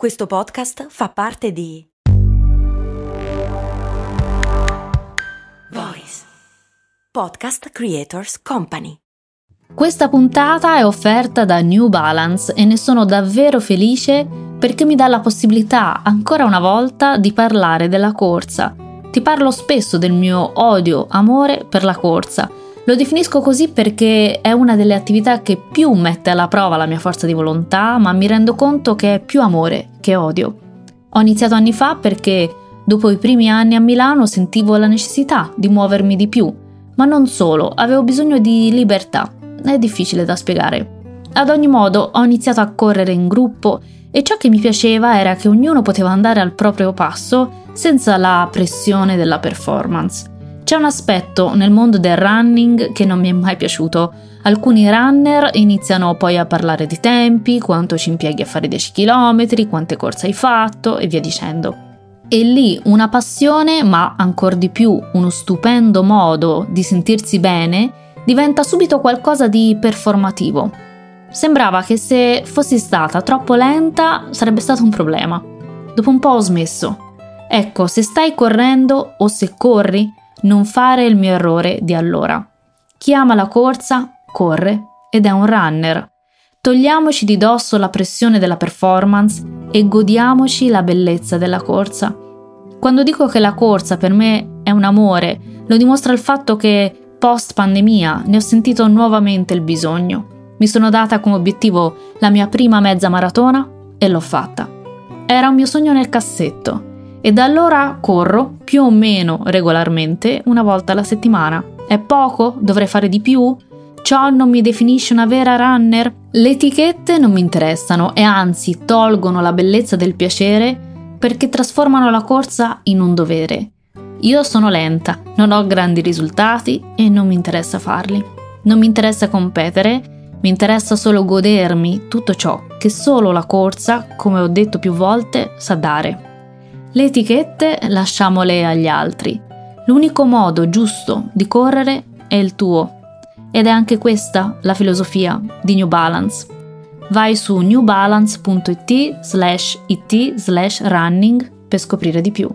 Questo podcast fa parte di Voice Podcast Creators Company. Questa puntata è offerta da New Balance e ne sono davvero felice perché mi dà la possibilità ancora una volta di parlare della corsa. Ti parlo spesso del mio odio, amore per la corsa lo definisco così perché è una delle attività che più mette alla prova la mia forza di volontà, ma mi rendo conto che è più amore che odio. Ho iniziato anni fa perché dopo i primi anni a Milano sentivo la necessità di muovermi di più, ma non solo, avevo bisogno di libertà. È difficile da spiegare. Ad ogni modo ho iniziato a correre in gruppo e ciò che mi piaceva era che ognuno poteva andare al proprio passo senza la pressione della performance. C'è un aspetto nel mondo del running che non mi è mai piaciuto. Alcuni runner iniziano poi a parlare di tempi, quanto ci impieghi a fare 10 km, quante corse hai fatto e via dicendo. E lì una passione, ma ancora di più uno stupendo modo di sentirsi bene, diventa subito qualcosa di performativo. Sembrava che se fossi stata troppo lenta sarebbe stato un problema. Dopo un po' ho smesso. Ecco, se stai correndo o se corri, non fare il mio errore di allora. Chi ama la corsa corre ed è un runner. Togliamoci di dosso la pressione della performance e godiamoci la bellezza della corsa. Quando dico che la corsa per me è un amore, lo dimostra il fatto che post pandemia ne ho sentito nuovamente il bisogno. Mi sono data come obiettivo la mia prima mezza maratona e l'ho fatta. Era un mio sogno nel cassetto e da allora corro più o meno regolarmente una volta alla settimana. È poco? Dovrei fare di più? Ciò non mi definisce una vera runner? Le etichette non mi interessano e anzi tolgono la bellezza del piacere perché trasformano la corsa in un dovere. Io sono lenta, non ho grandi risultati e non mi interessa farli. Non mi interessa competere, mi interessa solo godermi tutto ciò che solo la corsa, come ho detto più volte, sa dare. Le etichette lasciamole agli altri. L'unico modo giusto di correre è il tuo. Ed è anche questa la filosofia di New Balance. Vai su newbalance.it slash it slash running per scoprire di più.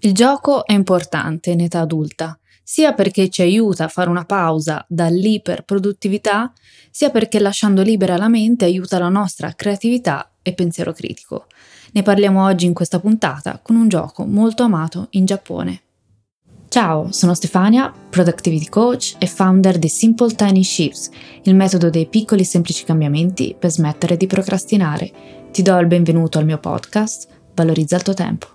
Il gioco è importante in età adulta, sia perché ci aiuta a fare una pausa dall'iperproduttività, sia perché lasciando libera la mente aiuta la nostra creatività e pensiero critico. Ne parliamo oggi in questa puntata con un gioco molto amato in Giappone. Ciao, sono Stefania, Productivity Coach e founder di Simple Tiny Shifts, il metodo dei piccoli semplici cambiamenti per smettere di procrastinare. Ti do il benvenuto al mio podcast, Valorizza il tuo tempo.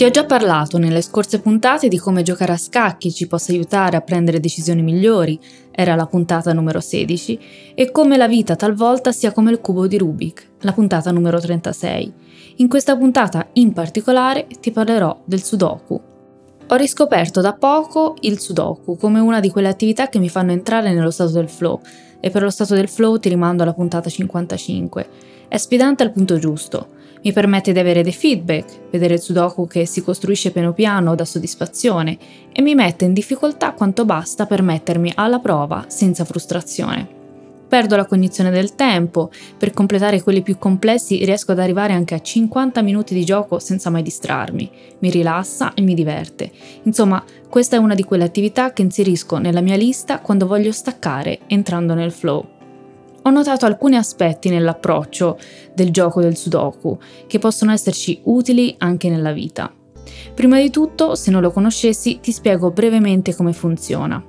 Ti ho già parlato nelle scorse puntate di come giocare a scacchi ci possa aiutare a prendere decisioni migliori, era la puntata numero 16, e come la vita talvolta sia come il cubo di Rubik, la puntata numero 36. In questa puntata in particolare ti parlerò del Sudoku. Ho riscoperto da poco il Sudoku come una di quelle attività che mi fanno entrare nello stato del flow, e per lo stato del flow ti rimando alla puntata 55. È sfidante al punto giusto mi permette di avere dei feedback, vedere il Sudoku che si costruisce piano piano da soddisfazione e mi mette in difficoltà quanto basta per mettermi alla prova senza frustrazione. Perdo la cognizione del tempo, per completare quelli più complessi riesco ad arrivare anche a 50 minuti di gioco senza mai distrarmi, mi rilassa e mi diverte. Insomma, questa è una di quelle attività che inserisco nella mia lista quando voglio staccare entrando nel flow ho notato alcuni aspetti nell'approccio del gioco del Sudoku che possono esserci utili anche nella vita. Prima di tutto, se non lo conoscessi, ti spiego brevemente come funziona.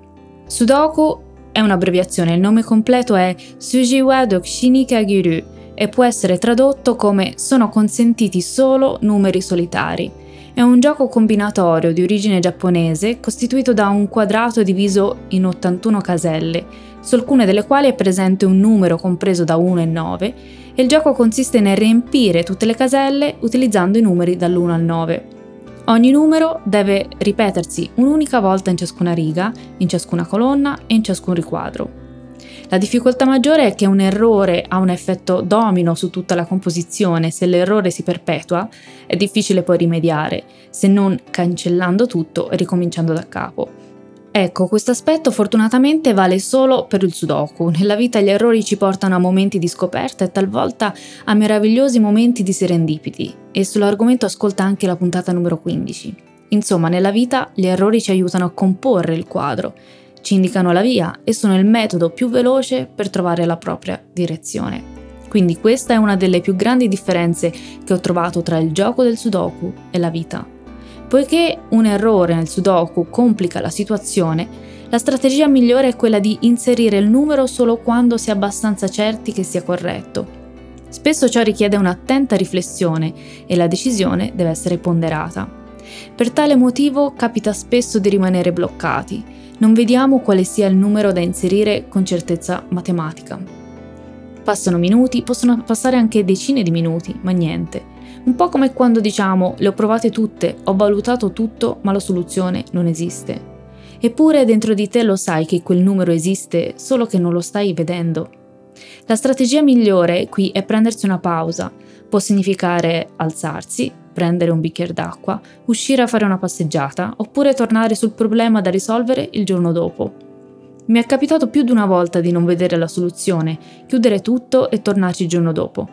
Sudoku è un'abbreviazione, il nome completo è Sujiwa Dokshini Kagiru e può essere tradotto come sono consentiti solo numeri solitari. È un gioco combinatorio di origine giapponese costituito da un quadrato diviso in 81 caselle su alcune delle quali è presente un numero compreso da 1 e 9 e il gioco consiste nel riempire tutte le caselle utilizzando i numeri dall'1 al 9. Ogni numero deve ripetersi un'unica volta in ciascuna riga, in ciascuna colonna e in ciascun riquadro. La difficoltà maggiore è che un errore ha un effetto domino su tutta la composizione, se l'errore si perpetua è difficile poi rimediare, se non cancellando tutto e ricominciando da capo. Ecco, questo aspetto fortunatamente vale solo per il Sudoku. Nella vita gli errori ci portano a momenti di scoperta e talvolta a meravigliosi momenti di serendipiti. E sull'argomento ascolta anche la puntata numero 15. Insomma, nella vita gli errori ci aiutano a comporre il quadro, ci indicano la via e sono il metodo più veloce per trovare la propria direzione. Quindi questa è una delle più grandi differenze che ho trovato tra il gioco del Sudoku e la vita. Poiché un errore nel Sudoku complica la situazione, la strategia migliore è quella di inserire il numero solo quando si è abbastanza certi che sia corretto. Spesso ciò richiede un'attenta riflessione e la decisione deve essere ponderata. Per tale motivo capita spesso di rimanere bloccati, non vediamo quale sia il numero da inserire con certezza matematica. Passano minuti, possono passare anche decine di minuti, ma niente. Un po' come quando diciamo le ho provate tutte, ho valutato tutto, ma la soluzione non esiste. Eppure dentro di te lo sai che quel numero esiste, solo che non lo stai vedendo. La strategia migliore qui è prendersi una pausa. Può significare alzarsi, prendere un bicchiere d'acqua, uscire a fare una passeggiata, oppure tornare sul problema da risolvere il giorno dopo. Mi è capitato più di una volta di non vedere la soluzione, chiudere tutto e tornarci il giorno dopo.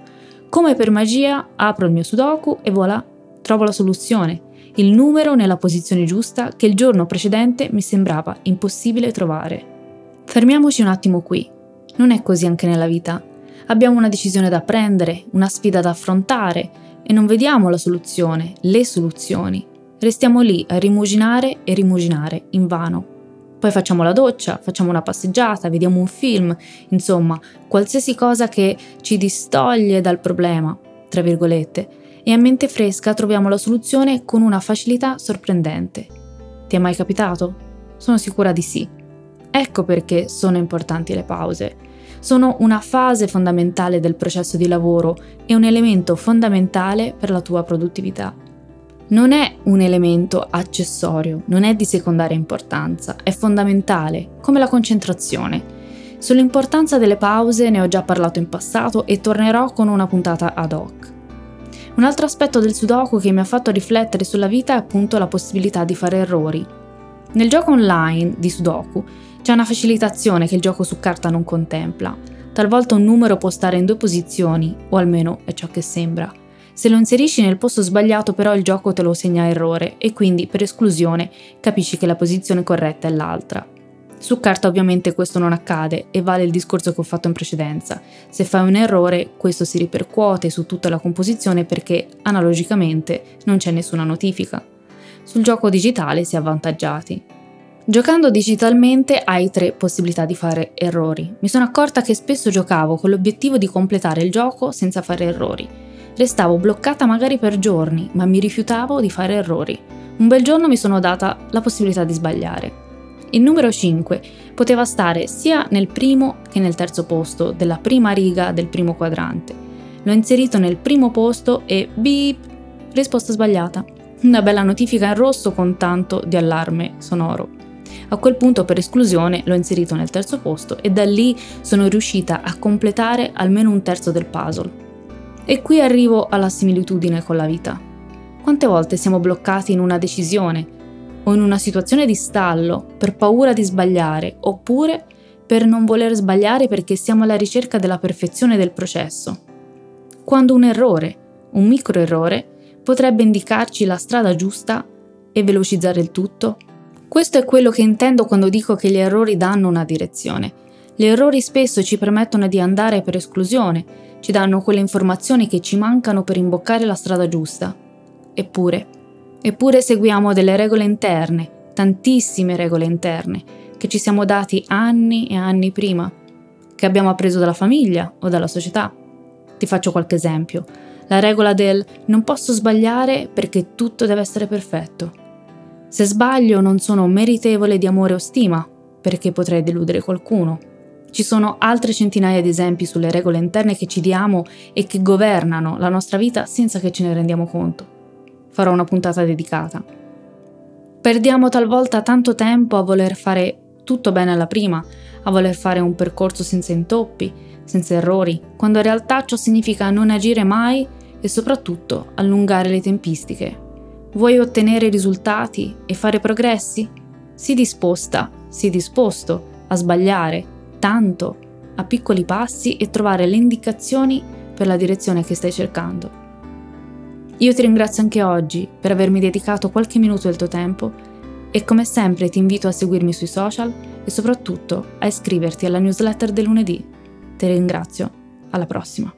Come per magia, apro il mio Sudoku e voilà, trovo la soluzione, il numero nella posizione giusta che il giorno precedente mi sembrava impossibile trovare. Fermiamoci un attimo qui. Non è così anche nella vita. Abbiamo una decisione da prendere, una sfida da affrontare e non vediamo la soluzione, le soluzioni. Restiamo lì a rimuginare e rimuginare invano. Poi facciamo la doccia, facciamo una passeggiata, vediamo un film, insomma, qualsiasi cosa che ci distoglie dal problema, tra virgolette, e a mente fresca troviamo la soluzione con una facilità sorprendente. Ti è mai capitato? Sono sicura di sì. Ecco perché sono importanti le pause. Sono una fase fondamentale del processo di lavoro e un elemento fondamentale per la tua produttività non è un elemento accessorio, non è di secondaria importanza, è fondamentale, come la concentrazione. Sull'importanza delle pause ne ho già parlato in passato e tornerò con una puntata ad hoc. Un altro aspetto del Sudoku che mi ha fatto riflettere sulla vita è appunto la possibilità di fare errori. Nel gioco online di Sudoku c'è una facilitazione che il gioco su carta non contempla. Talvolta un numero può stare in due posizioni, o almeno è ciò che sembra. Se lo inserisci nel posto sbagliato però il gioco te lo segna errore e quindi per esclusione capisci che la posizione corretta è l'altra. Su carta ovviamente questo non accade e vale il discorso che ho fatto in precedenza. Se fai un errore questo si ripercuote su tutta la composizione perché analogicamente non c'è nessuna notifica. Sul gioco digitale si è avvantaggiati. Giocando digitalmente hai tre possibilità di fare errori. Mi sono accorta che spesso giocavo con l'obiettivo di completare il gioco senza fare errori Restavo bloccata magari per giorni, ma mi rifiutavo di fare errori. Un bel giorno mi sono data la possibilità di sbagliare. Il numero 5 poteva stare sia nel primo che nel terzo posto della prima riga del primo quadrante. L'ho inserito nel primo posto e beep, risposta sbagliata. Una bella notifica in rosso con tanto di allarme sonoro. A quel punto per esclusione l'ho inserito nel terzo posto e da lì sono riuscita a completare almeno un terzo del puzzle. E qui arrivo alla similitudine con la vita. Quante volte siamo bloccati in una decisione o in una situazione di stallo per paura di sbagliare oppure per non voler sbagliare perché siamo alla ricerca della perfezione del processo. Quando un errore, un micro errore, potrebbe indicarci la strada giusta e velocizzare il tutto? Questo è quello che intendo quando dico che gli errori danno una direzione. Gli errori spesso ci permettono di andare per esclusione, ci danno quelle informazioni che ci mancano per imboccare la strada giusta. Eppure, eppure seguiamo delle regole interne, tantissime regole interne, che ci siamo dati anni e anni prima, che abbiamo appreso dalla famiglia o dalla società. Ti faccio qualche esempio. La regola del non posso sbagliare perché tutto deve essere perfetto. Se sbaglio non sono meritevole di amore o stima, perché potrei deludere qualcuno. Ci sono altre centinaia di esempi sulle regole interne che ci diamo e che governano la nostra vita senza che ce ne rendiamo conto. Farò una puntata dedicata. Perdiamo talvolta tanto tempo a voler fare tutto bene alla prima, a voler fare un percorso senza intoppi, senza errori, quando in realtà ciò significa non agire mai e soprattutto allungare le tempistiche. Vuoi ottenere risultati e fare progressi? Sii disposta, sii disposto a sbagliare tanto a piccoli passi e trovare le indicazioni per la direzione che stai cercando. Io ti ringrazio anche oggi per avermi dedicato qualche minuto del tuo tempo e come sempre ti invito a seguirmi sui social e soprattutto a iscriverti alla newsletter del lunedì. Ti ringrazio, alla prossima.